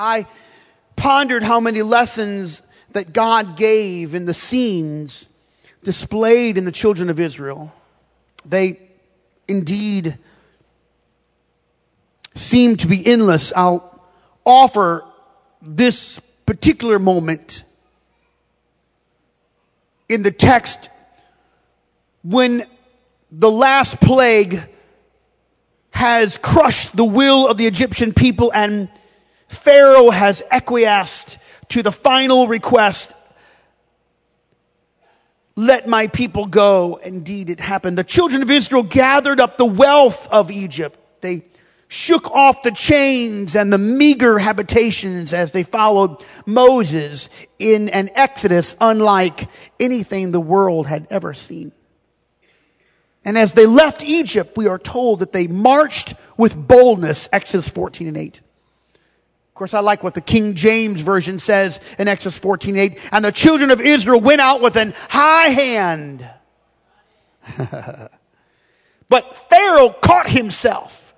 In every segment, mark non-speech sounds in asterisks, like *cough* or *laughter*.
I pondered how many lessons that God gave in the scenes displayed in the children of Israel. They indeed seem to be endless. I'll offer this particular moment in the text when the last plague has crushed the will of the Egyptian people and Pharaoh has acquiesced to the final request let my people go. Indeed, it happened. The children of Israel gathered up the wealth of Egypt. They shook off the chains and the meager habitations as they followed Moses in an exodus unlike anything the world had ever seen. And as they left Egypt, we are told that they marched with boldness, Exodus 14 and 8. Course, I like what the King James Version says in Exodus 14 8. And the children of Israel went out with an high hand. *laughs* but Pharaoh caught himself,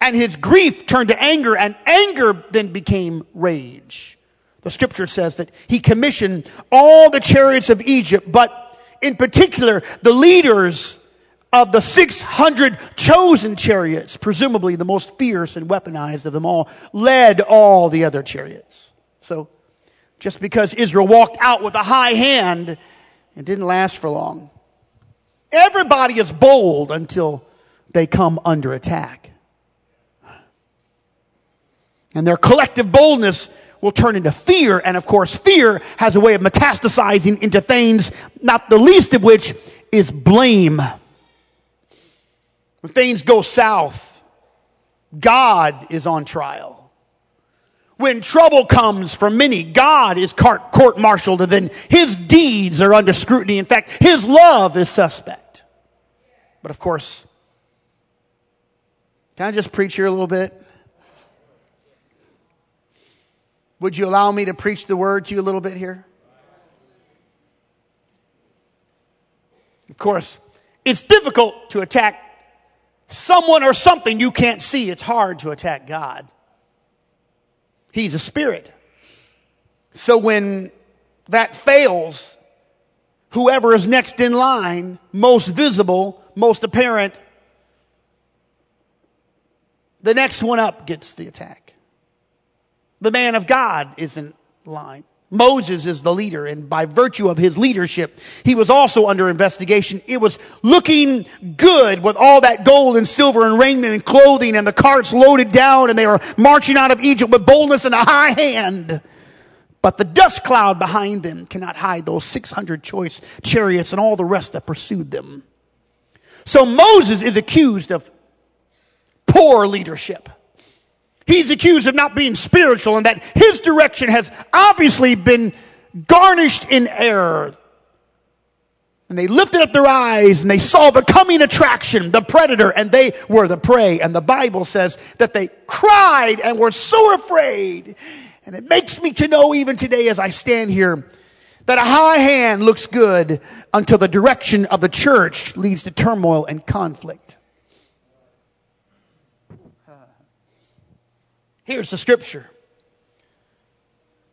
and his grief turned to anger, and anger then became rage. The scripture says that he commissioned all the chariots of Egypt, but in particular, the leaders of the 600 chosen chariots, presumably the most fierce and weaponized of them all, led all the other chariots. So, just because Israel walked out with a high hand, it didn't last for long. Everybody is bold until they come under attack. And their collective boldness will turn into fear. And of course, fear has a way of metastasizing into things, not the least of which is blame. When things go south, God is on trial. When trouble comes for many, God is court martialed and then his deeds are under scrutiny. In fact, his love is suspect. But of course, can I just preach here a little bit? Would you allow me to preach the word to you a little bit here? Of course, it's difficult to attack someone or something you can't see. It's hard to attack God. He's a spirit. So when that fails, whoever is next in line, most visible, most apparent, the next one up gets the attack. The man of God is in line. Moses is the leader, and by virtue of his leadership, he was also under investigation. It was looking good with all that gold and silver and raiment and clothing and the carts loaded down, and they were marching out of Egypt with boldness and a high hand. But the dust cloud behind them cannot hide those 600 choice chariots and all the rest that pursued them. So Moses is accused of poor leadership. He's accused of not being spiritual and that his direction has obviously been garnished in error. And they lifted up their eyes and they saw the coming attraction, the predator, and they were the prey. And the Bible says that they cried and were so afraid. And it makes me to know even today as I stand here that a high hand looks good until the direction of the church leads to turmoil and conflict. Here's the scripture.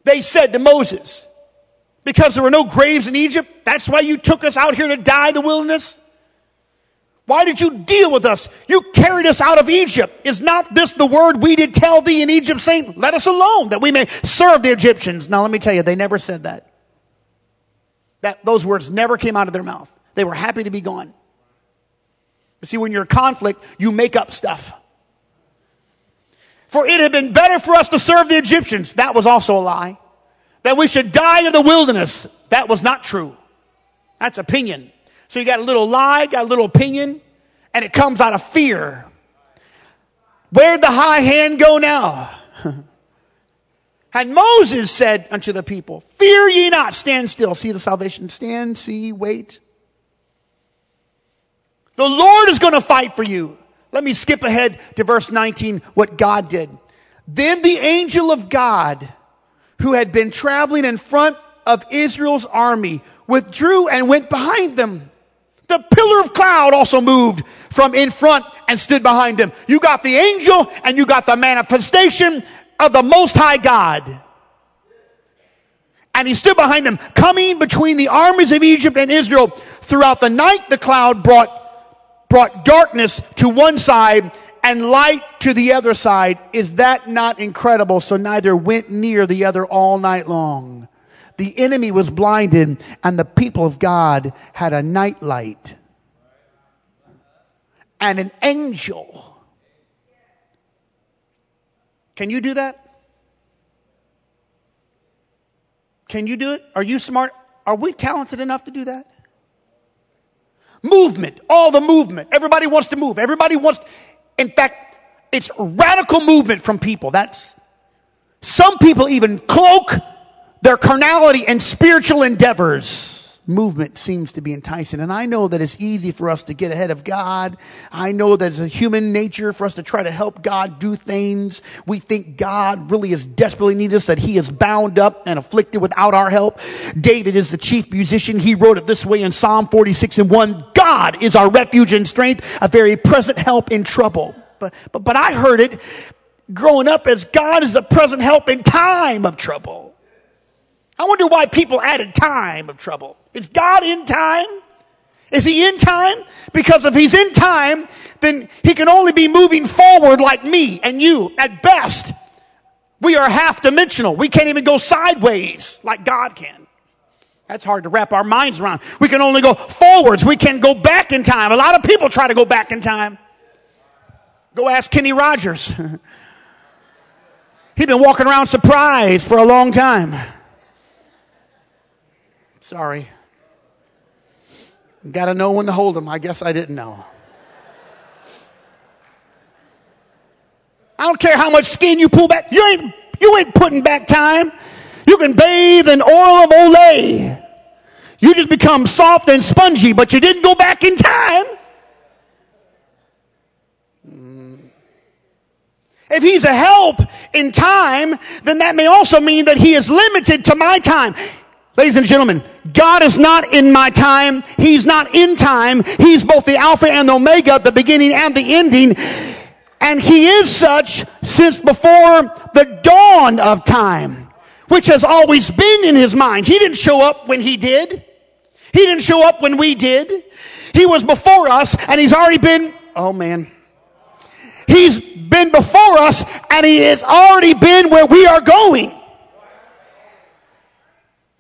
They said to Moses, because there were no graves in Egypt, that's why you took us out here to die in the wilderness? Why did you deal with us? You carried us out of Egypt. Is not this the word we did tell thee in Egypt, saying, Let us alone, that we may serve the Egyptians? Now let me tell you, they never said that. That those words never came out of their mouth. They were happy to be gone. You see, when you're in conflict, you make up stuff. For it had been better for us to serve the Egyptians. That was also a lie. That we should die in the wilderness. That was not true. That's opinion. So you got a little lie, got a little opinion, and it comes out of fear. Where'd the high hand go now? *laughs* and Moses said unto the people, Fear ye not, stand still. See the salvation. Stand, see, wait. The Lord is going to fight for you. Let me skip ahead to verse 19, what God did. Then the angel of God, who had been traveling in front of Israel's army, withdrew and went behind them. The pillar of cloud also moved from in front and stood behind them. You got the angel and you got the manifestation of the Most High God. And he stood behind them, coming between the armies of Egypt and Israel. Throughout the night, the cloud brought, brought darkness to one side and light to the other side. Is that not incredible? So neither went near the other all night long. The enemy was blinded and the people of God had a night light and an angel. Can you do that? Can you do it? Are you smart? Are we talented enough to do that? Movement, all the movement. Everybody wants to move. Everybody wants, in fact, it's radical movement from people. That's, some people even cloak their carnality and spiritual endeavors movement seems to be enticing. And I know that it's easy for us to get ahead of God. I know that it's a human nature for us to try to help God do things. We think God really is desperately needs us, that he is bound up and afflicted without our help. David is the chief musician. He wrote it this way in Psalm 46 and 1. God is our refuge and strength, a very present help in trouble. But, but, but I heard it growing up as God is a present help in time of trouble. I wonder why people added time of trouble. Is God in time? Is he in time? Because if he's in time, then he can only be moving forward like me and you. At best, we are half dimensional. We can't even go sideways like God can. That's hard to wrap our minds around. We can only go forwards. We can't go back in time. A lot of people try to go back in time. Go ask Kenny Rogers. *laughs* He's been walking around surprised for a long time. Sorry. Got to know when to hold them. I guess I didn't know. I don't care how much skin you pull back. You ain't, you ain't putting back time. You can bathe in oil of Olay. You just become soft and spongy, but you didn't go back in time. If he's a help in time, then that may also mean that he is limited to my time. Ladies and gentlemen, God is not in my time. He's not in time. He's both the Alpha and the Omega, the beginning and the ending. And He is such since before the dawn of time, which has always been in His mind. He didn't show up when He did. He didn't show up when we did. He was before us and He's already been, oh man. He's been before us and He has already been where we are going.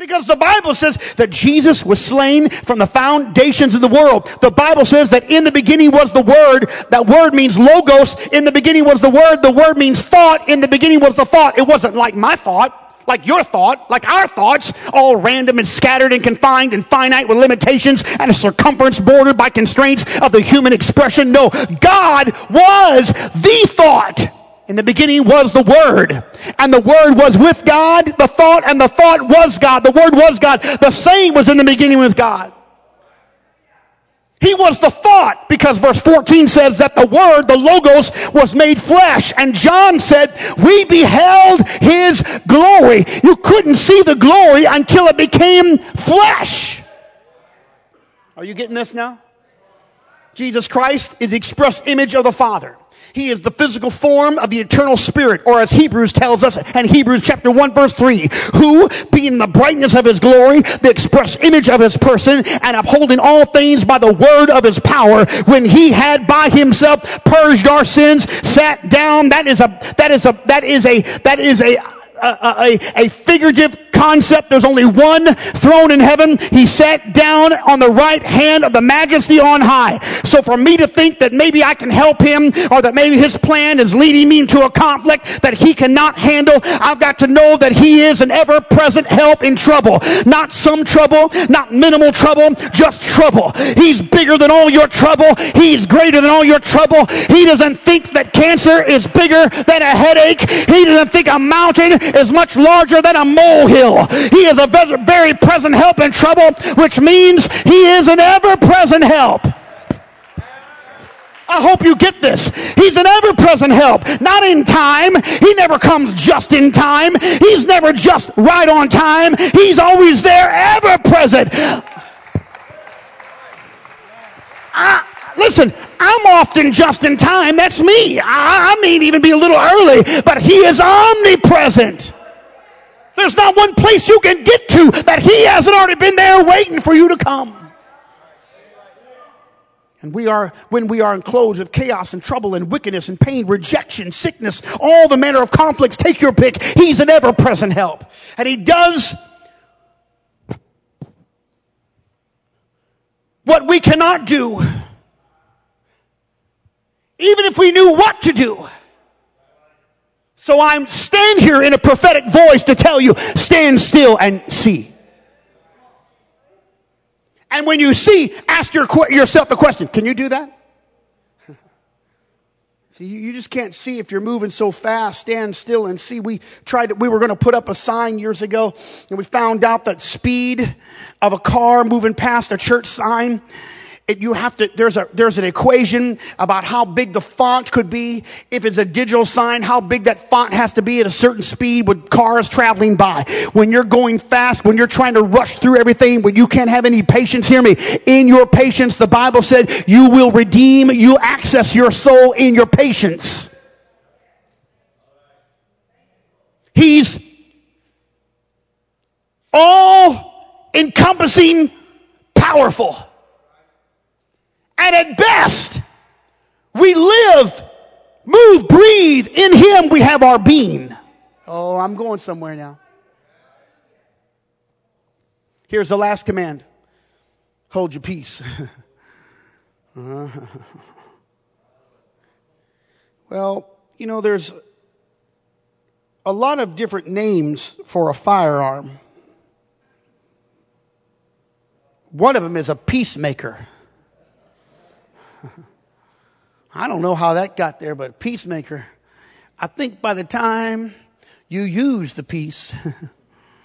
Because the Bible says that Jesus was slain from the foundations of the world. The Bible says that in the beginning was the Word. That word means logos. In the beginning was the Word. The Word means thought. In the beginning was the thought. It wasn't like my thought, like your thought, like our thoughts, all random and scattered and confined and finite with limitations and a circumference bordered by constraints of the human expression. No, God was the thought. In the beginning was the Word, and the Word was with God, the thought, and the thought was God. The Word was God. The same was in the beginning with God. He was the thought because verse 14 says that the Word, the Logos, was made flesh. And John said, we beheld His glory. You couldn't see the glory until it became flesh. Are you getting this now? Jesus Christ is the express image of the Father. He is the physical form of the eternal spirit, or as Hebrews tells us in Hebrews chapter 1 verse 3, who, being the brightness of his glory, the express image of his person, and upholding all things by the word of his power, when he had by himself purged our sins, sat down, that is a, that is a, that is a, that is a, a, a, a figurative concept. There's only one throne in heaven. He sat down on the right hand of the majesty on high. So for me to think that maybe I can help him or that maybe his plan is leading me into a conflict that he cannot handle, I've got to know that he is an ever present help in trouble. Not some trouble, not minimal trouble, just trouble. He's bigger than all your trouble. He's greater than all your trouble. He doesn't think that cancer is bigger than a headache. He doesn't think a mountain is much larger than a molehill. He is a very present help in trouble, which means he is an ever present help. I hope you get this. He's an ever present help, not in time. He never comes just in time. He's never just right on time. He's always there, ever present. I, Listen, I'm often just in time. That's me. I, I may even be a little early, but He is omnipresent. There's not one place you can get to that He hasn't already been there waiting for you to come. And we are, when we are enclosed with chaos and trouble and wickedness and pain, rejection, sickness, all the manner of conflicts, take your pick. He's an ever present help. And He does what we cannot do, even if we knew what to do. So I'm stand here in a prophetic voice to tell you, stand still and see. And when you see, ask your, yourself the question, can you do that? *laughs* See, you just can't see if you're moving so fast. Stand still and see. We tried to, we were going to put up a sign years ago and we found out that speed of a car moving past a church sign it, you have to, there's a, there's an equation about how big the font could be. If it's a digital sign, how big that font has to be at a certain speed with cars traveling by. When you're going fast, when you're trying to rush through everything, when you can't have any patience, hear me. In your patience, the Bible said you will redeem, you access your soul in your patience. He's all encompassing powerful. And at best, we live, move, breathe. In Him we have our being. Oh, I'm going somewhere now. Here's the last command hold your peace. *laughs* well, you know, there's a lot of different names for a firearm. One of them is a peacemaker. I don't know how that got there, but peacemaker. I think by the time you use the peace,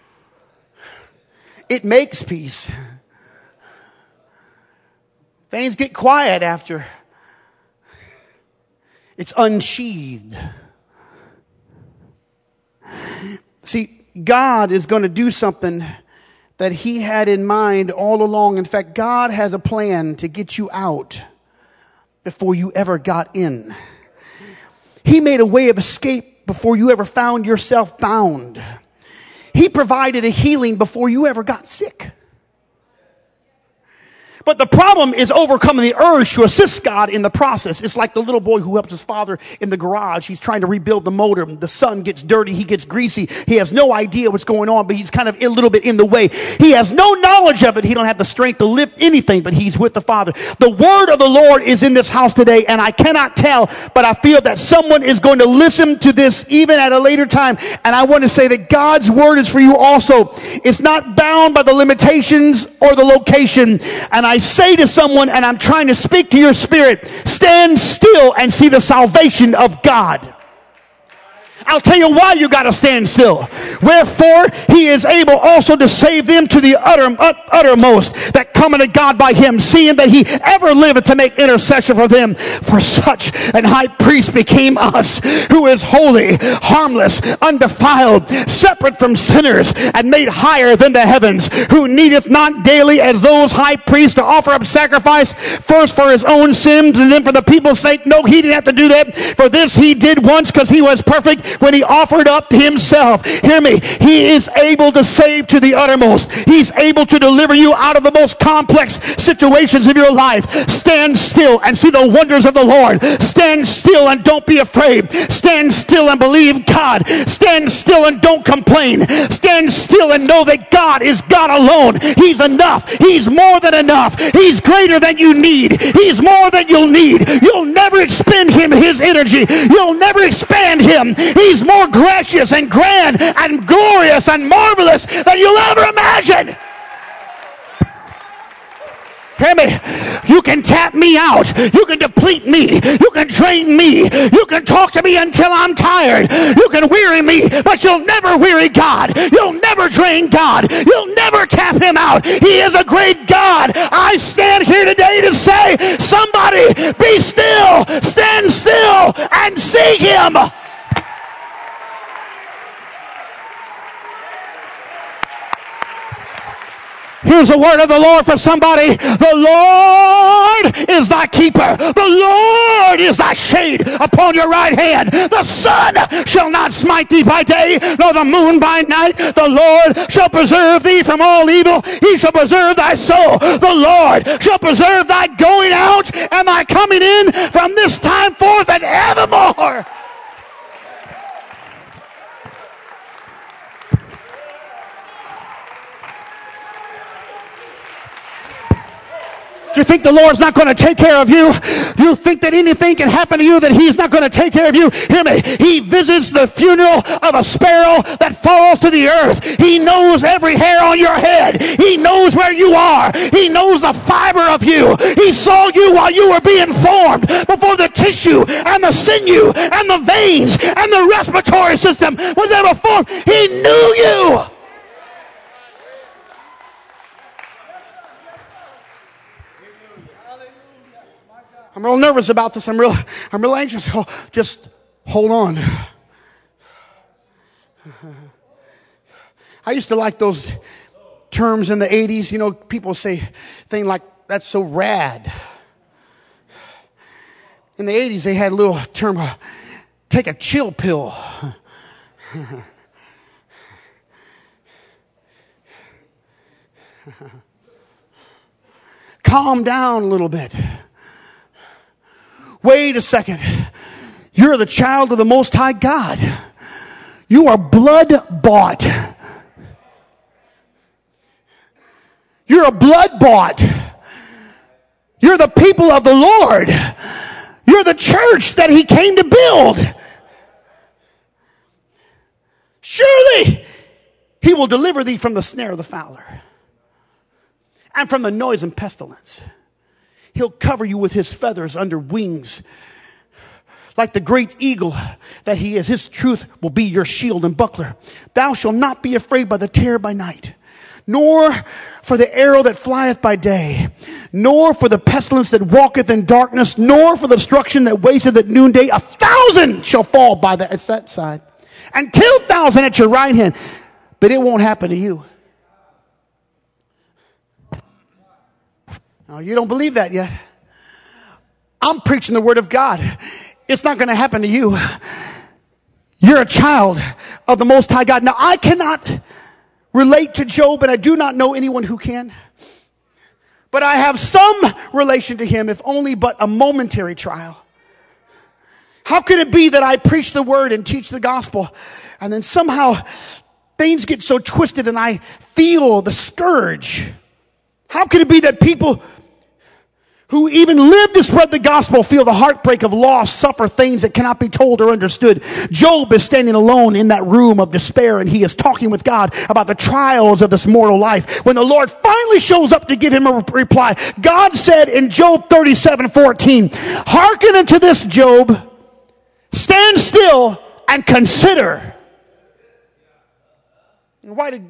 *laughs* it makes peace. Things get quiet after it's unsheathed. See, God is going to do something that He had in mind all along. In fact, God has a plan to get you out before you ever got in. He made a way of escape before you ever found yourself bound. He provided a healing before you ever got sick. But the problem is overcoming the urge to assist God in the process. It's like the little boy who helps his father in the garage. He's trying to rebuild the motor. The sun gets dirty. He gets greasy. He has no idea what's going on, but he's kind of a little bit in the way. He has no knowledge of it. He don't have the strength to lift anything, but he's with the father. The word of the Lord is in this house today, and I cannot tell, but I feel that someone is going to listen to this even at a later time. And I want to say that God's word is for you also. It's not bound by the limitations or the location. And I I say to someone and I'm trying to speak to your spirit, stand still and see the salvation of God. I'll tell you why you got to stand still. Wherefore, he is able also to save them to the utter, uttermost that come unto God by him, seeing that he ever liveth to make intercession for them. For such an high priest became us, who is holy, harmless, undefiled, separate from sinners, and made higher than the heavens, who needeth not daily as those high priests to offer up sacrifice, first for his own sins and then for the people's sake. No, he didn't have to do that. For this he did once because he was perfect when he offered up himself. Hear me. He is able to save to the uttermost. He's able to deliver you out of the most complex situations of your life. Stand still and see the wonders of the Lord. Stand still and don't be afraid. Stand still and believe God. Stand still and don't complain. Stand still and know that God is God alone. He's enough. He's more than enough. He's greater than you need. He's more than you'll need. You'll never expend him his energy. You'll never expand him. He He's more gracious and grand and glorious and marvelous than you'll ever imagine. Hear me. You can tap me out. You can deplete me. You can drain me. You can talk to me until I'm tired. You can weary me, but you'll never weary God. You'll never drain God. You'll never tap him out. He is a great God. I stand here today to say, somebody be still, stand still, and see him. Here's a word of the Lord for somebody. The Lord is thy keeper. The Lord is thy shade upon your right hand. The sun shall not smite thee by day, nor the moon by night. The Lord shall preserve thee from all evil. He shall preserve thy soul. The Lord shall preserve thy going out and thy coming in from this time forth and evermore. You think the Lord's not going to take care of you? You think that anything can happen to you that He's not going to take care of you? Hear me. He visits the funeral of a sparrow that falls to the earth. He knows every hair on your head. He knows where you are. He knows the fiber of you. He saw you while you were being formed before the tissue and the sinew and the veins and the respiratory system was ever formed. He knew you. I'm real nervous about this. I'm real, I'm real anxious. Oh, just hold on. I used to like those terms in the 80s. You know, people say things like, that's so rad. In the 80s, they had a little term, uh, take a chill pill. *laughs* Calm down a little bit. Wait a second. You're the child of the Most High God. You are blood bought. You're a blood bought. You're the people of the Lord. You're the church that He came to build. Surely He will deliver thee from the snare of the fowler and from the noise and pestilence. He'll cover you with his feathers under wings. Like the great eagle that he is, his truth will be your shield and buckler. Thou shalt not be afraid by the terror by night, nor for the arrow that flieth by day, nor for the pestilence that walketh in darkness, nor for the destruction that wasteth at noonday. A thousand shall fall by that, that side, and ten thousand at your right hand, but it won't happen to you. Now, you don't believe that yet. I'm preaching the word of God. It's not going to happen to you. You're a child of the Most High God. Now, I cannot relate to Job, and I do not know anyone who can. But I have some relation to him, if only but a momentary trial. How could it be that I preach the word and teach the gospel, and then somehow things get so twisted and I feel the scourge? How could it be that people who even live to spread the gospel feel the heartbreak of loss, suffer things that cannot be told or understood. Job is standing alone in that room of despair and he is talking with God about the trials of this mortal life. When the Lord finally shows up to give him a reply, God said in Job 37, 14, hearken unto this, Job, stand still and consider. Why did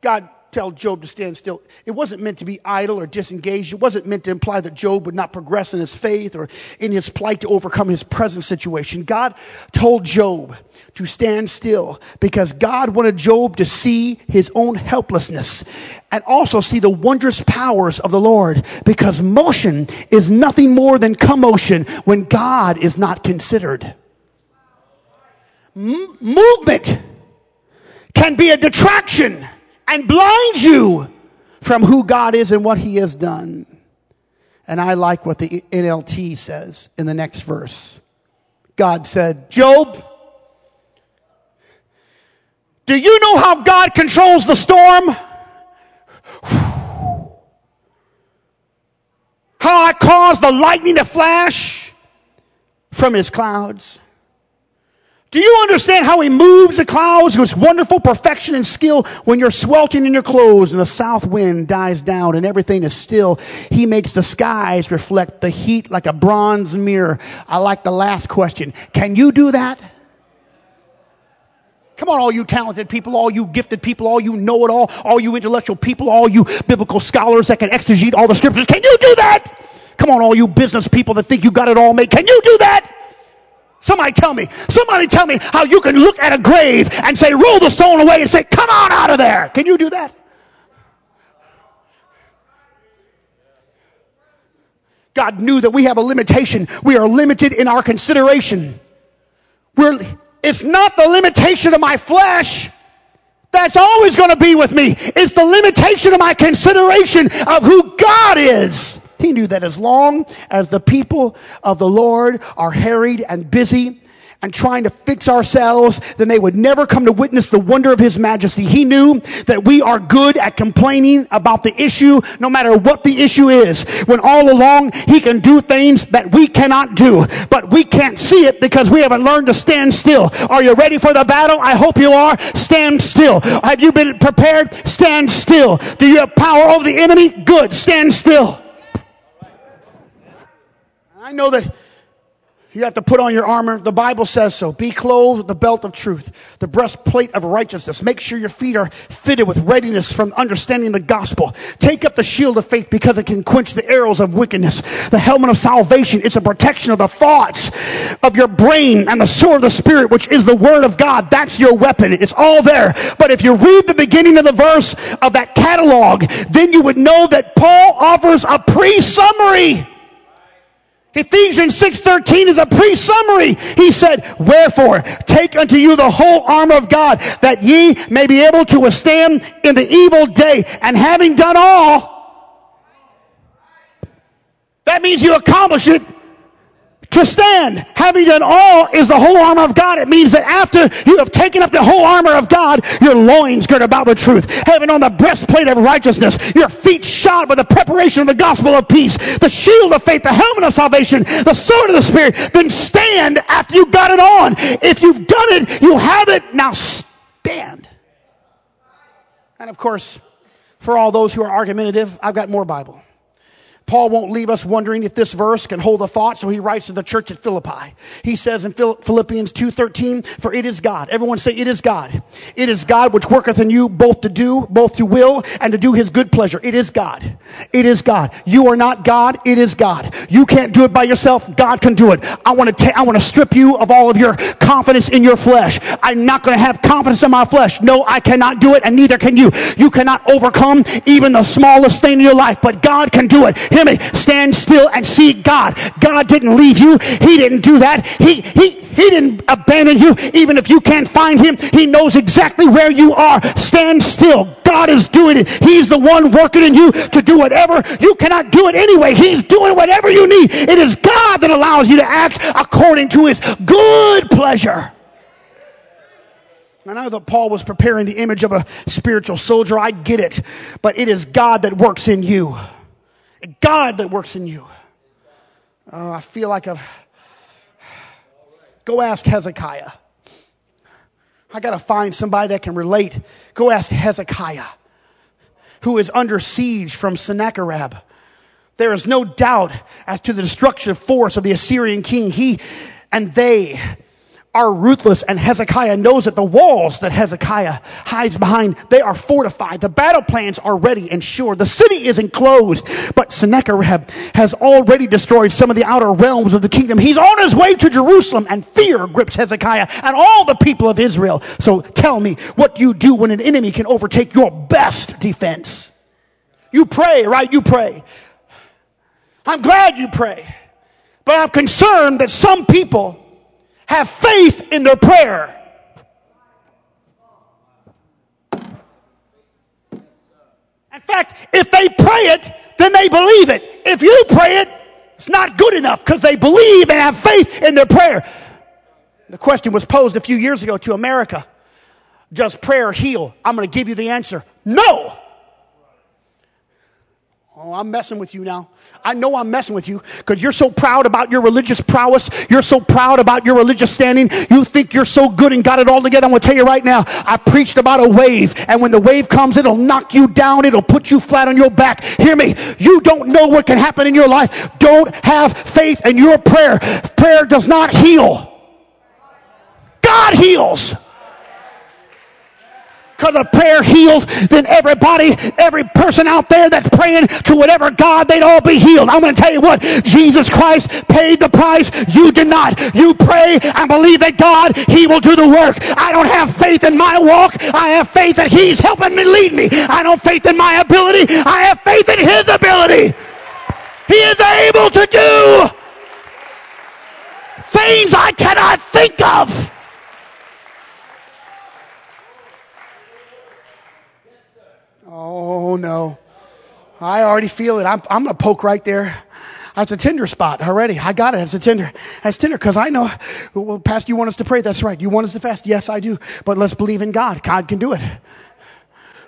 God tell Job to stand still. It wasn't meant to be idle or disengaged. It wasn't meant to imply that Job would not progress in his faith or in his plight to overcome his present situation. God told Job to stand still because God wanted Job to see his own helplessness and also see the wondrous powers of the Lord because motion is nothing more than commotion when God is not considered. M- movement can be a detraction and blind you from who God is and what he has done. And I like what the NLT says in the next verse. God said, Job, do you know how God controls the storm? How I cause the lightning to flash from his clouds? Do you understand how he moves the clouds with wonderful perfection and skill when you're sweltering in your clothes and the south wind dies down and everything is still? He makes the skies reflect the heat like a bronze mirror. I like the last question. Can you do that? Come on, all you talented people, all you gifted people, all you know it all, all you intellectual people, all you biblical scholars that can exegete all the scriptures. Can you do that? Come on, all you business people that think you got it all made. Can you do that? Somebody tell me. Somebody tell me how you can look at a grave and say, roll the stone away and say, come on out of there. Can you do that? God knew that we have a limitation. We are limited in our consideration. We're, it's not the limitation of my flesh that's always going to be with me. It's the limitation of my consideration of who God is. He knew that as long as the people of the Lord are harried and busy and trying to fix ourselves, then they would never come to witness the wonder of His majesty. He knew that we are good at complaining about the issue, no matter what the issue is. When all along He can do things that we cannot do, but we can't see it because we haven't learned to stand still. Are you ready for the battle? I hope you are. Stand still. Have you been prepared? Stand still. Do you have power over the enemy? Good. Stand still. I know that you have to put on your armor. The Bible says so. Be clothed with the belt of truth, the breastplate of righteousness. Make sure your feet are fitted with readiness from understanding the gospel. Take up the shield of faith because it can quench the arrows of wickedness. The helmet of salvation is a protection of the thoughts of your brain and the sword of the spirit, which is the word of God. That's your weapon. It's all there. But if you read the beginning of the verse of that catalog, then you would know that Paul offers a pre-summary Ephesians 6:13 is a pre-summary. He said, "Wherefore take unto you the whole armor of God, that ye may be able to withstand in the evil day, and having done all." That means you accomplish it to stand. Having done all is the whole armor of God. It means that after you have taken up the whole armor of God, your loins girt about the truth. Having on the breastplate of righteousness, your feet shod with the preparation of the gospel of peace, the shield of faith, the helmet of salvation, the sword of the spirit, then stand after you got it on. If you've done it, you have it. Now stand. And of course, for all those who are argumentative, I've got more Bible. Paul won't leave us wondering if this verse can hold a thought, so he writes to the church at Philippi. He says in Philippians 2.13, for it is God. Everyone say, it is God. It is God which worketh in you both to do, both to will, and to do his good pleasure. It is God. It is God. You are not God. It is God. You can't do it by yourself. God can do it. I want to ta- I want to strip you of all of your confidence in your flesh. I'm not going to have confidence in my flesh. No, I cannot do it, and neither can you. You cannot overcome even the smallest thing in your life, but God can do it. Hear Stand still and see God. God didn't leave you. He didn't do that. He, he, he didn't abandon you. Even if you can't find him, he knows exactly where you are. Stand still. God is doing it. He's the one working in you to do whatever. You cannot do it anyway. He's doing whatever you need. It is God that allows you to act according to his good pleasure. I know that Paul was preparing the image of a spiritual soldier. I get it. But it is God that works in you. God that works in you. Oh, I feel like I've. Go ask Hezekiah. I got to find somebody that can relate. Go ask Hezekiah, who is under siege from Sennacherib. There is no doubt as to the destructive force of the Assyrian king. He and they are ruthless and Hezekiah knows that the walls that Hezekiah hides behind, they are fortified. The battle plans are ready and sure. The city is enclosed, but Sennacherib has already destroyed some of the outer realms of the kingdom. He's on his way to Jerusalem and fear grips Hezekiah and all the people of Israel. So tell me, what you do when an enemy can overtake your best defense? You pray, right? You pray. I'm glad you pray, but I'm concerned that some people have faith in their prayer. In fact, if they pray it, then they believe it. If you pray it, it's not good enough because they believe and have faith in their prayer. The question was posed a few years ago to America. Does prayer heal? I'm going to give you the answer. No. Oh, I'm messing with you now. I know I'm messing with you because you're so proud about your religious prowess. You're so proud about your religious standing. You think you're so good and got it all together. I'm going to tell you right now, I preached about a wave and when the wave comes, it'll knock you down. It'll put you flat on your back. Hear me. You don't know what can happen in your life. Don't have faith in your prayer. Prayer does not heal. God heals because of prayer heals, then everybody, every person out there that's praying to whatever God, they'd all be healed. I'm going to tell you what, Jesus Christ paid the price. You did not. You pray and believe that God, He will do the work. I don't have faith in my walk. I have faith that He's helping me lead me. I don't faith in my ability. I have faith in His ability. He is able to do things I cannot think of. Oh no. I already feel it. I'm, I'm going to poke right there. That's a tender spot already. I got it. It's a tender. That's tender because I know, well, Pastor, you want us to pray? That's right. You want us to fast? Yes, I do. But let's believe in God. God can do it.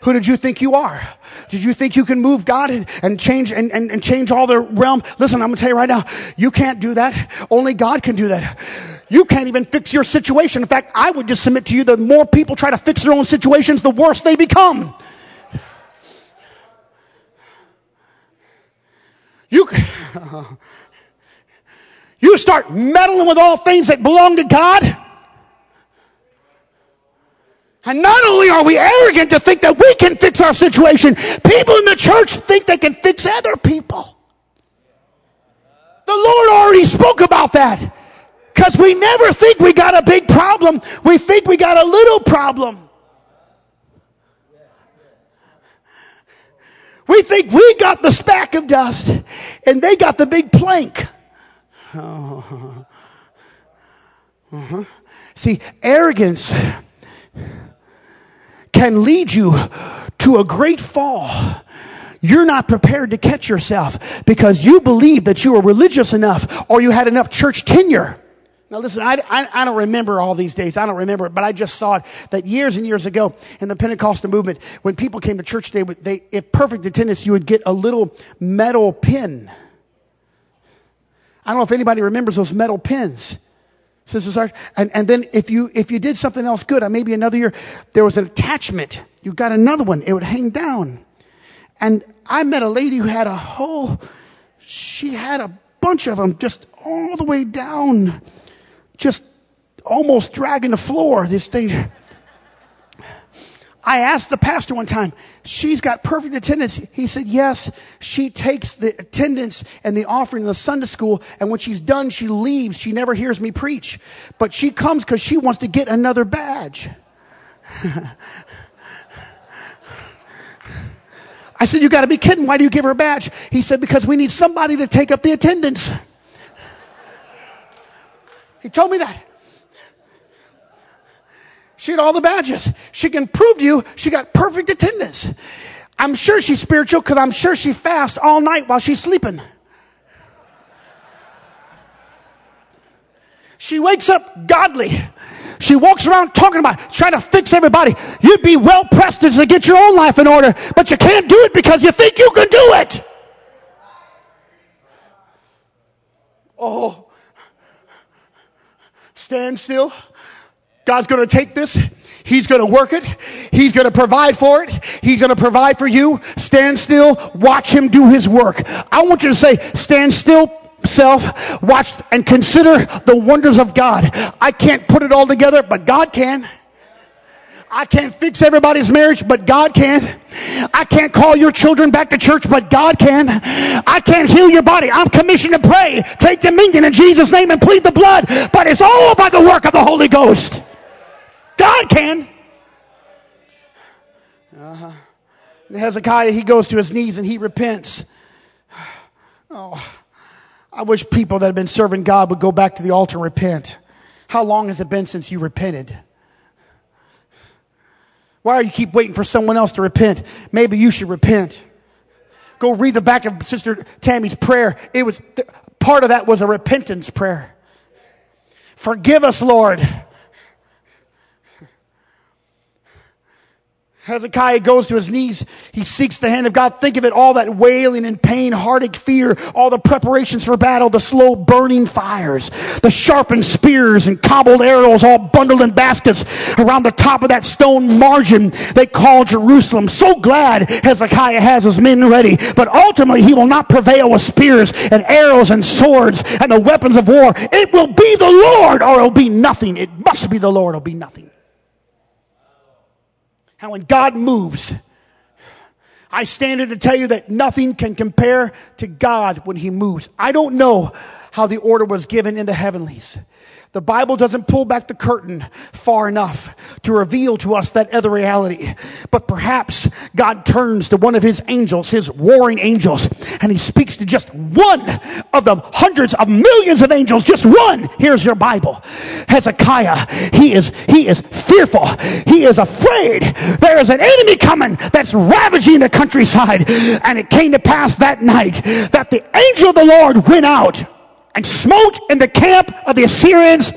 Who did you think you are? Did you think you can move God and, and change and, and, and change all the realm? Listen, I'm going to tell you right now, you can't do that. Only God can do that. You can't even fix your situation. In fact, I would just submit to you the more people try to fix their own situations, the worse they become. You, *laughs* you start meddling with all things that belong to God. And not only are we arrogant to think that we can fix our situation, people in the church think they can fix other people. The Lord already spoke about that. Because we never think we got a big problem. We think we got a little problem. We think we got the speck of dust and they got the big plank. Oh. *laughs* Uh-huh. See, arrogance can lead you to a great fall. You're not prepared to catch yourself because you believe that you were religious enough or you had enough church tenure. Now listen, I, I, I, don't remember all these days. I don't remember it, but I just saw it that years and years ago in the Pentecostal movement, when people came to church, they would, they, if perfect attendance, you would get a little metal pin. I don't know if anybody remembers those metal pins. Sister Sarge. And, and then if you, if you did something else good, uh, maybe another year, there was an attachment. You got another one. It would hang down. And I met a lady who had a whole, she had a bunch of them just all the way down, just almost dragging the floor. This thing. I asked the pastor one time, she's got perfect attendance. He said, yes, she takes the attendance and the offering in the Sunday school. And when she's done, she leaves. She never hears me preach, but she comes because she wants to get another badge. *laughs* I said, you gotta be kidding. Why do you give her a badge? He said, because we need somebody to take up the attendance. He told me that. She had all the badges. She can prove to you she got perfect attendance. I'm sure she's spiritual because I'm sure she fasts all night while she's sleeping. She wakes up godly. She walks around talking about trying to fix everybody. You'd be well pressed to get your own life in order, but you can't do it because you think you can do it. Oh, stand still. God's going to take this. He's going to work it. He's going to provide for it. He's going to provide for you. Stand still. Watch him do his work. I want you to say, stand still, self, watch and consider the wonders of God. I can't put it all together, but God can. I can't fix everybody's marriage, but God can. I can't call your children back to church, but God can. I can't heal your body. I'm commissioned to pray, take dominion in Jesus' name and plead the blood, but it's all by the work of the Holy Ghost. God can. Uh-huh. Hezekiah, he goes to his knees and he repents. *sighs* Oh, I wish people that have been serving God would go back to the altar and repent. How long has it been since you repented? Why do you keep waiting for someone else to repent? Maybe you should repent. Go read the back of Sister Tammy's prayer. It was, part of that was a repentance prayer. Forgive us, Lord. Hezekiah goes to his knees. He seeks the hand of God. Think of it, all that wailing and pain, heartache, fear, all the preparations for battle, the slow burning fires, the sharpened spears and cobbled arrows all bundled in baskets around the top of that stone margin they call Jerusalem. So glad Hezekiah has his men ready, but ultimately he will not prevail with spears and arrows and swords and the weapons of war. It will be the Lord or it'll be nothing. It must be the Lord, it'll be nothing. And when God moves, I stand here to tell you that nothing can compare to God when He moves. I don't know how the order was given in the heavenlies. The Bible doesn't pull back the curtain far enough to reveal to us that other reality. But perhaps God turns to one of his angels, his warring angels, and he speaks to just one of the hundreds of millions of angels, just one. Here's your Bible. Hezekiah, he is, he is fearful. He is afraid. There is an enemy coming that's ravaging the countryside. And it came to pass that night that the angel of the Lord went out and smote in the camp of the Assyrians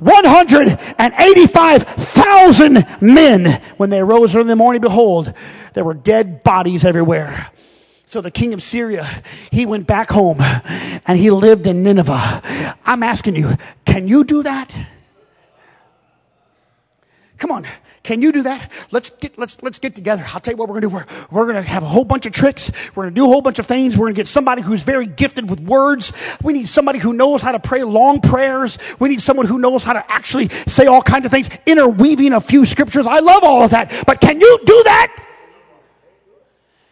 185,000 men. When they arose early in the morning, behold, there were dead bodies everywhere. So the king of Syria, he went back home and he lived in Nineveh. I'm asking you, can you do that? Come on. Can you do that? Let's get, let's, let's get together. I'll tell you what we're to do. We're, we're to have a whole bunch of tricks. We're to do a whole bunch of things. We're to get somebody who's very gifted with words. We need somebody who knows how to pray long prayers. We need someone who knows how to actually say all kinds of things, interweaving a few scriptures. I love all of that. But can you do that?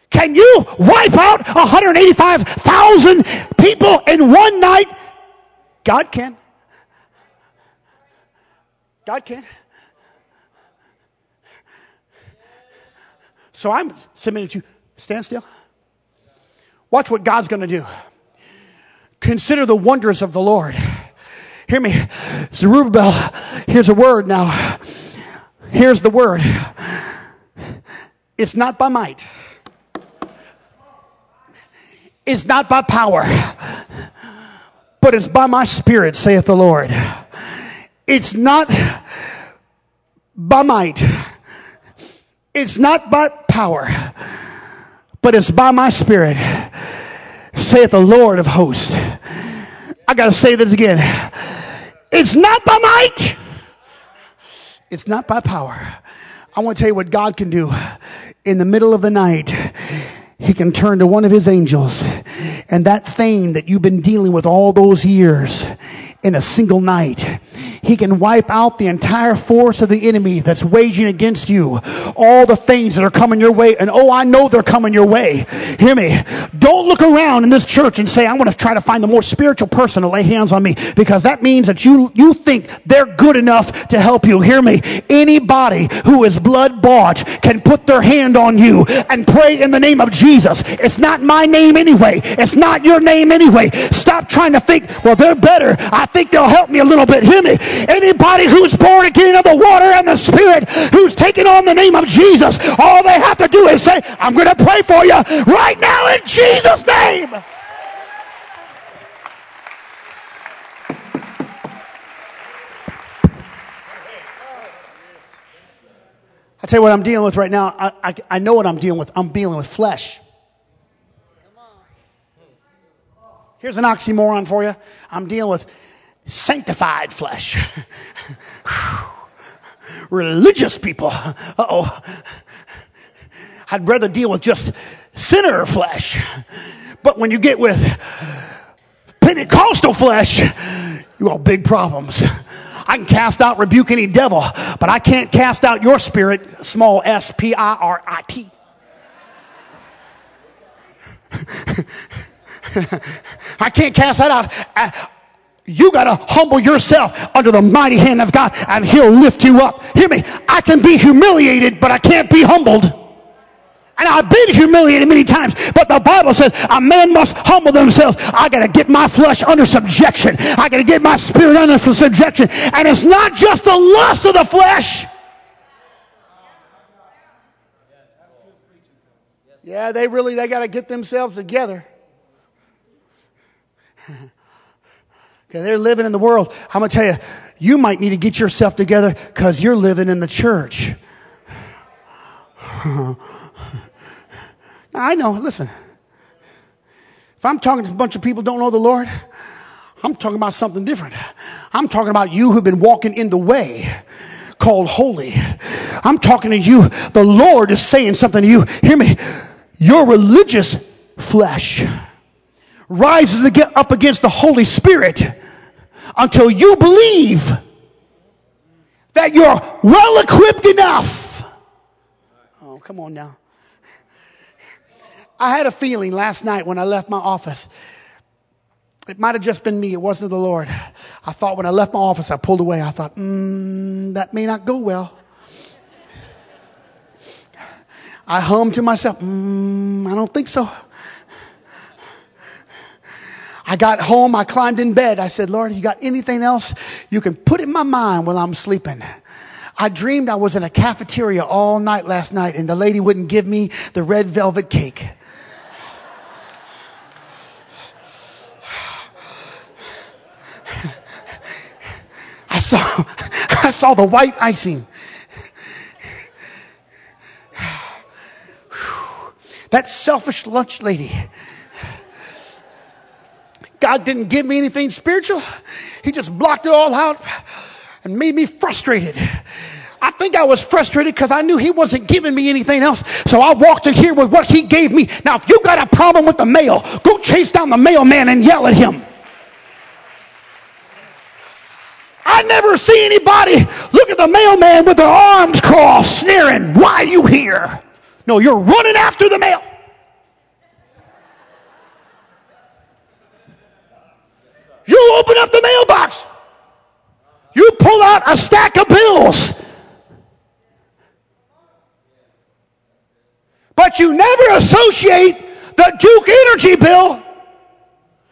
Can you wipe out 185,000 people in one night? God can. God can. So I'm submitting to. Stand still. Watch what God's going to do. Consider the wonders of the Lord. Hear me. Zerubbabel, here's a word now. Here's the word. It's not by might. It's not by power. But it's by my spirit, saith the Lord. It's not by might it's not by power, but it's by my spirit, saith the Lord of hosts. I gotta say this again. It's not by might. It's not by power. I want to tell you what God can do in the middle of the night. He can turn to one of his angels and that thing that you've been dealing with all those years in a single night he can wipe out the entire force of the enemy that's waging against you. All the things that are coming your way. And oh, I know they're coming your way. Hear me. Don't look around in this church and say, I'm going to try to find the more spiritual person to lay hands on me because that means that you, you think they're good enough to help you. Hear me. Anybody who is blood bought can put their hand on you and pray in the name of Jesus. It's not my name anyway. It's not your name anyway. Stop trying to think, well, they're better. I think they'll help me a little bit. Hear me. Anybody who's born again of the water and the Spirit, who's taken on the name of Jesus, all they have to do is say, I'm going to pray for you right now in Jesus' name. I tell you what I'm dealing with right now. I, I, I, know what I'm dealing with. I'm dealing with flesh. Here's an oxymoron for you. I'm dealing with sanctified flesh. *laughs* Religious people. oh. I'd rather deal with just sinner flesh. But when you get with Pentecostal flesh, you got big problems. I can cast out, rebuke any devil, but I can't cast out your spirit, small s p i r i t. *laughs* I can't cast that out. You got to humble yourself under the mighty hand of God and he'll lift you up. Hear me. I can be humiliated, but I can't be humbled. And I've been humiliated many times, but the Bible says a man must humble themselves. I got to get my flesh under subjection. I got to get my spirit under subjection. And it's not just the lust of the flesh. Yeah, they really they got to get themselves together. *laughs* Okay, they're living in the world. I'm going to tell you, you might need to get yourself together because you're living in the church. *laughs* I know, listen. If I'm talking to a bunch of people don't know the Lord, I'm talking about something different. I'm talking about you who've been walking in the way called holy. I'm talking to you. The Lord is saying something to you. Hear me. Your religious flesh rises up against the Holy Spirit until you believe that you're well equipped enough. Oh, come on now. I had a feeling last night when I left my office. It might have just been me, it wasn't the Lord. I thought when I left my office, I pulled away. I thought, mm, that may not go well. I hummed to myself, mm, I don't think so. I got home, I climbed in bed. I said, Lord, you got anything else you can put in my mind while I'm sleeping? I dreamed I was in a cafeteria all night last night and the lady wouldn't give me the red velvet cake. *sighs* I saw, *laughs* I saw the white icing. *sighs* That selfish lunch lady. God didn't give me anything spiritual. He just blocked it all out and made me frustrated. I think I was frustrated because I knew he wasn't giving me anything else. So I walked in here with what he gave me. Now, if you got a problem with the mail, go chase down the mailman and yell at him. I never see anybody look at the mailman with their arms crossed, sneering, Why are you here? No, you're running after the mail. You open up the mailbox. You pull out a stack of bills. But you never associate the Duke Energy bill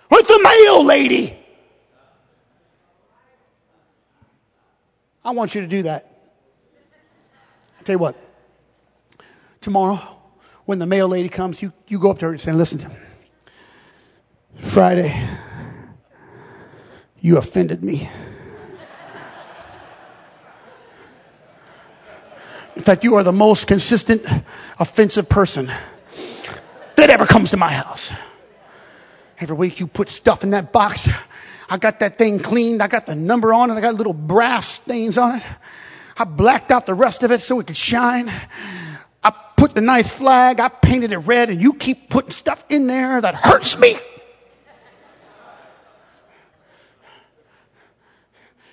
with the mail lady. I want you to do that. I tell you what, tomorrow, when the mail lady comes, you, you go up to her and say, Listen, Friday, you offended me. In fact, you are the most consistent offensive person that ever comes to my house. Every week you put stuff in that box I got that thing cleaned. I got the number on it. I got little brass stains on it. I blacked out the rest of it so it could shine. I put the nice flag. I painted it red and you keep putting stuff in there that hurts me.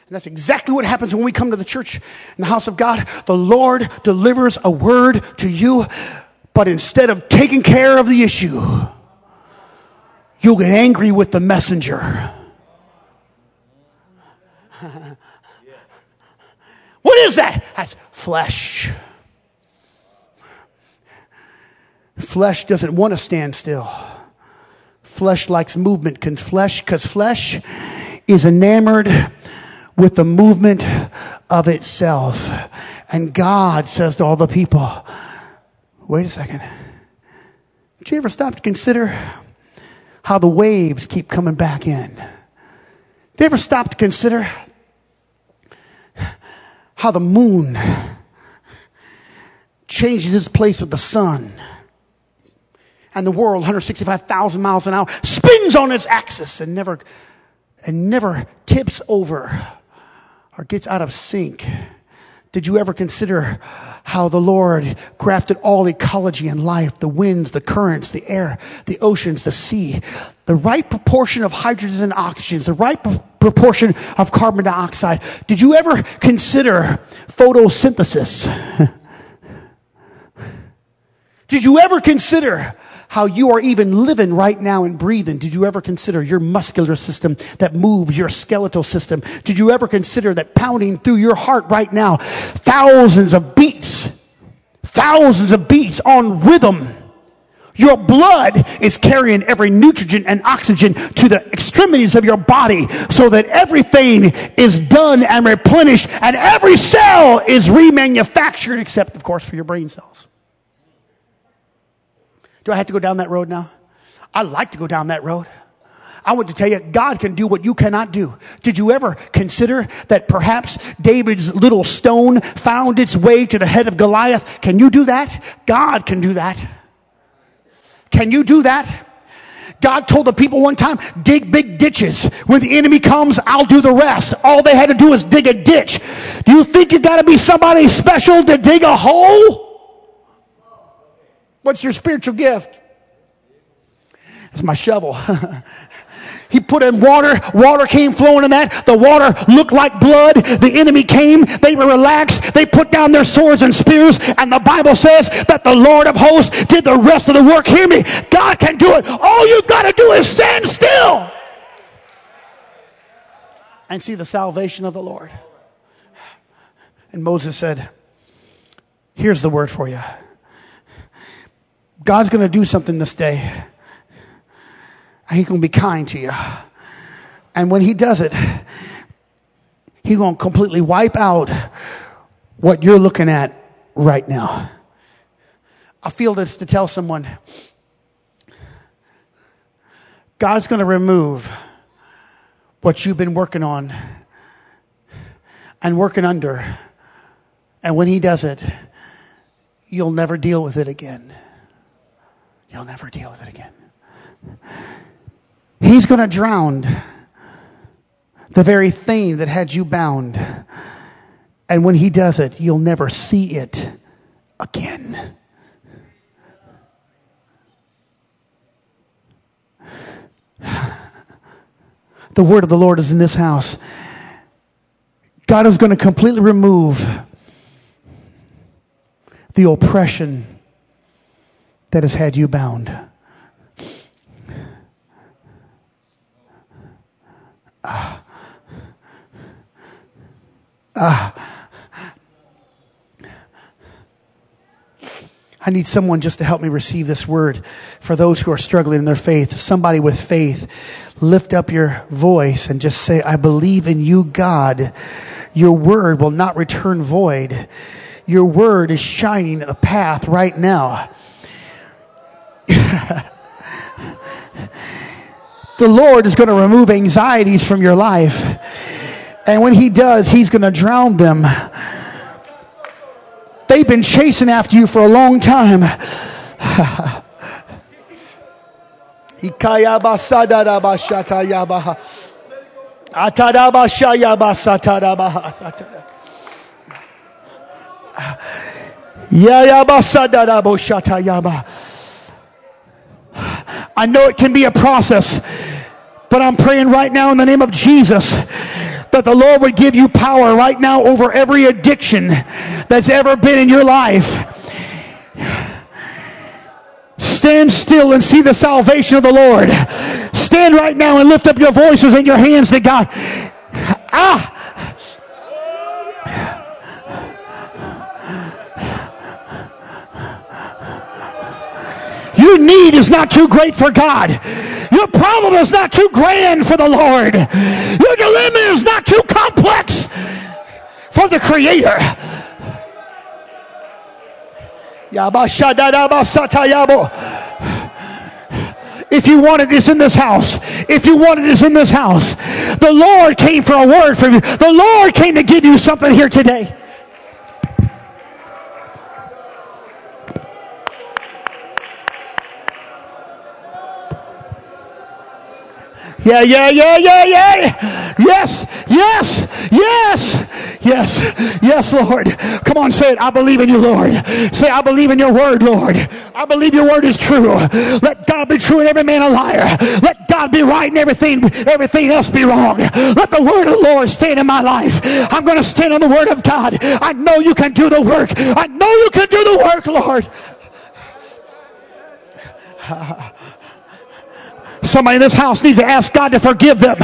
And that's exactly what happens when we come to the church in the house of God. The Lord delivers a word to you, but instead of taking care of the issue, you'll get angry with the messenger. *laughs* what is that? That's flesh. Flesh doesn't want to stand still. Flesh likes movement. Can flesh, because flesh is enamored with the movement of itself. And God says to all the people, wait a second. Did you ever stop to consider how the waves keep coming back in? Did you ever stop to consider how the moon changes its place with the sun? And the world, 165,000 miles an hour, spins on its axis and never, and never tips over or gets out of sync. Did you ever consider how the Lord crafted all ecology and life, the winds, the currents, the air, the oceans, the sea, the right proportion of hydrogen and oxygen, the right proportion of carbon dioxide? Did you ever consider photosynthesis? *laughs* Did you ever consider how you are even living right now and breathing. Did you ever consider your muscular system that moves your skeletal system? Did you ever consider that pounding through your heart right now, thousands of beats, thousands of beats on rhythm? Your blood is carrying every nutrient and oxygen to the extremities of your body so that everything is done and replenished and every cell is remanufactured except, of course, for your brain cells. Do I have to go down that road now? I like to go down that road. I want to tell you, God can do what you cannot do. Did you ever consider that perhaps David's little stone found its way to the head of Goliath? Can you do that? God can do that. Can you do that? God told the people one time, dig big ditches. When the enemy comes, I'll do the rest. All they had to do is dig a ditch. Do you think you gotta be somebody special to dig a hole? What's your spiritual gift? It's my shovel. *laughs* he put in water. Water came flowing in that. The water looked like blood. The enemy came. They were relaxed. They put down their swords and spears. And the Bible says that the Lord of hosts did the rest of the work. Hear me. God can do it. All you've got to do is stand still and see the salvation of the Lord. And Moses said, Here's the word for you. God's going to do something this day. He's going to be kind to you. And when he does it, he's going to completely wipe out what you're looking at right now. I feel this to tell someone God's going to remove what you've been working on and working under. And when He does it, you'll never deal with it again. You'll never deal with it again. He's going to drown the very thing that had you bound. And when He does it, you'll never see it again. *sighs* The word of the Lord is in this house. God is going to completely remove the oppression that has had you bound. Ah. Ah. I need someone just to help me receive this word for those who are struggling in their faith. Somebody with faith, lift up your voice and just say, I believe in you, God. Your word will not return void. Your word is shining a path right now. *laughs* the Lord is going to remove anxieties from your life. And when He does, He's going to drown them They've been chasing after you for a long time. *laughs* I know it can be a process, but I'm praying right now in the name of Jesus that the Lord would give you power right now over every addiction that's ever been in your life. Stand still and see the salvation of the Lord. Stand right now and lift up your voices and your hands to God. Ah! Your need is not too great for God. Your problem is not too grand for the Lord. Your dilemma is not too complex for the Creator. If you want it, it's in this house. If you want it, it's in this house. The Lord came for a word from you. The Lord came to give you something here today. Yeah, yeah, yeah, yeah, yeah. Yes, yes, yes, yes, yes, Lord. Come on, say it. I believe in you, Lord. Say, I believe in your word, Lord. I believe your word is true. Let God be true and every man a liar. Let God be right and everything, everything else be wrong. Let the word of the Lord stand in my life. I'm going to stand on the word of God. I know you can do the work. I know you can do the work, Lord. *laughs* Somebody in this house needs to ask God to forgive them.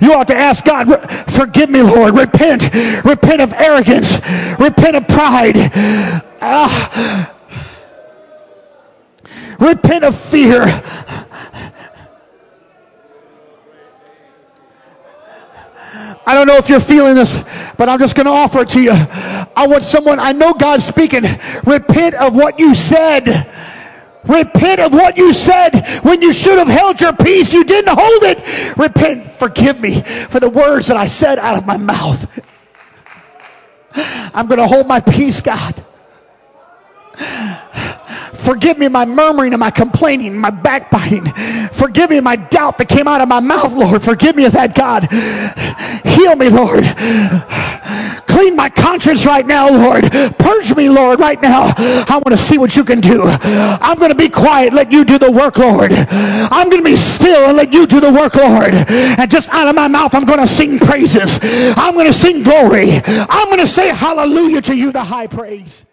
You ought to ask God, forgive me, Lord. Repent. Repent of arrogance. Repent of pride. Uh, repent of fear. I don't know if you're feeling this, but I'm just going to offer it to you. I want someone, I know God's speaking. Repent of what you said. Repent of what you said when you should have held your peace. You didn't hold it. Repent. Forgive me for the words that I said out of my mouth. I'm going to hold my peace, God. Forgive me my murmuring and my complaining, my backbiting. Forgive me my doubt that came out of my mouth, Lord. Forgive me of that, God. Heal me, Lord. Clean my conscience right now, Lord. Purge me, Lord, right now. I want to see what you can do. I'm going to be quiet. Let you do the work, Lord. I'm going to be still and let you do the work, Lord. And just out of my mouth, I'm going to sing praises. I'm going to sing glory. I'm going to say hallelujah to you, the high praise.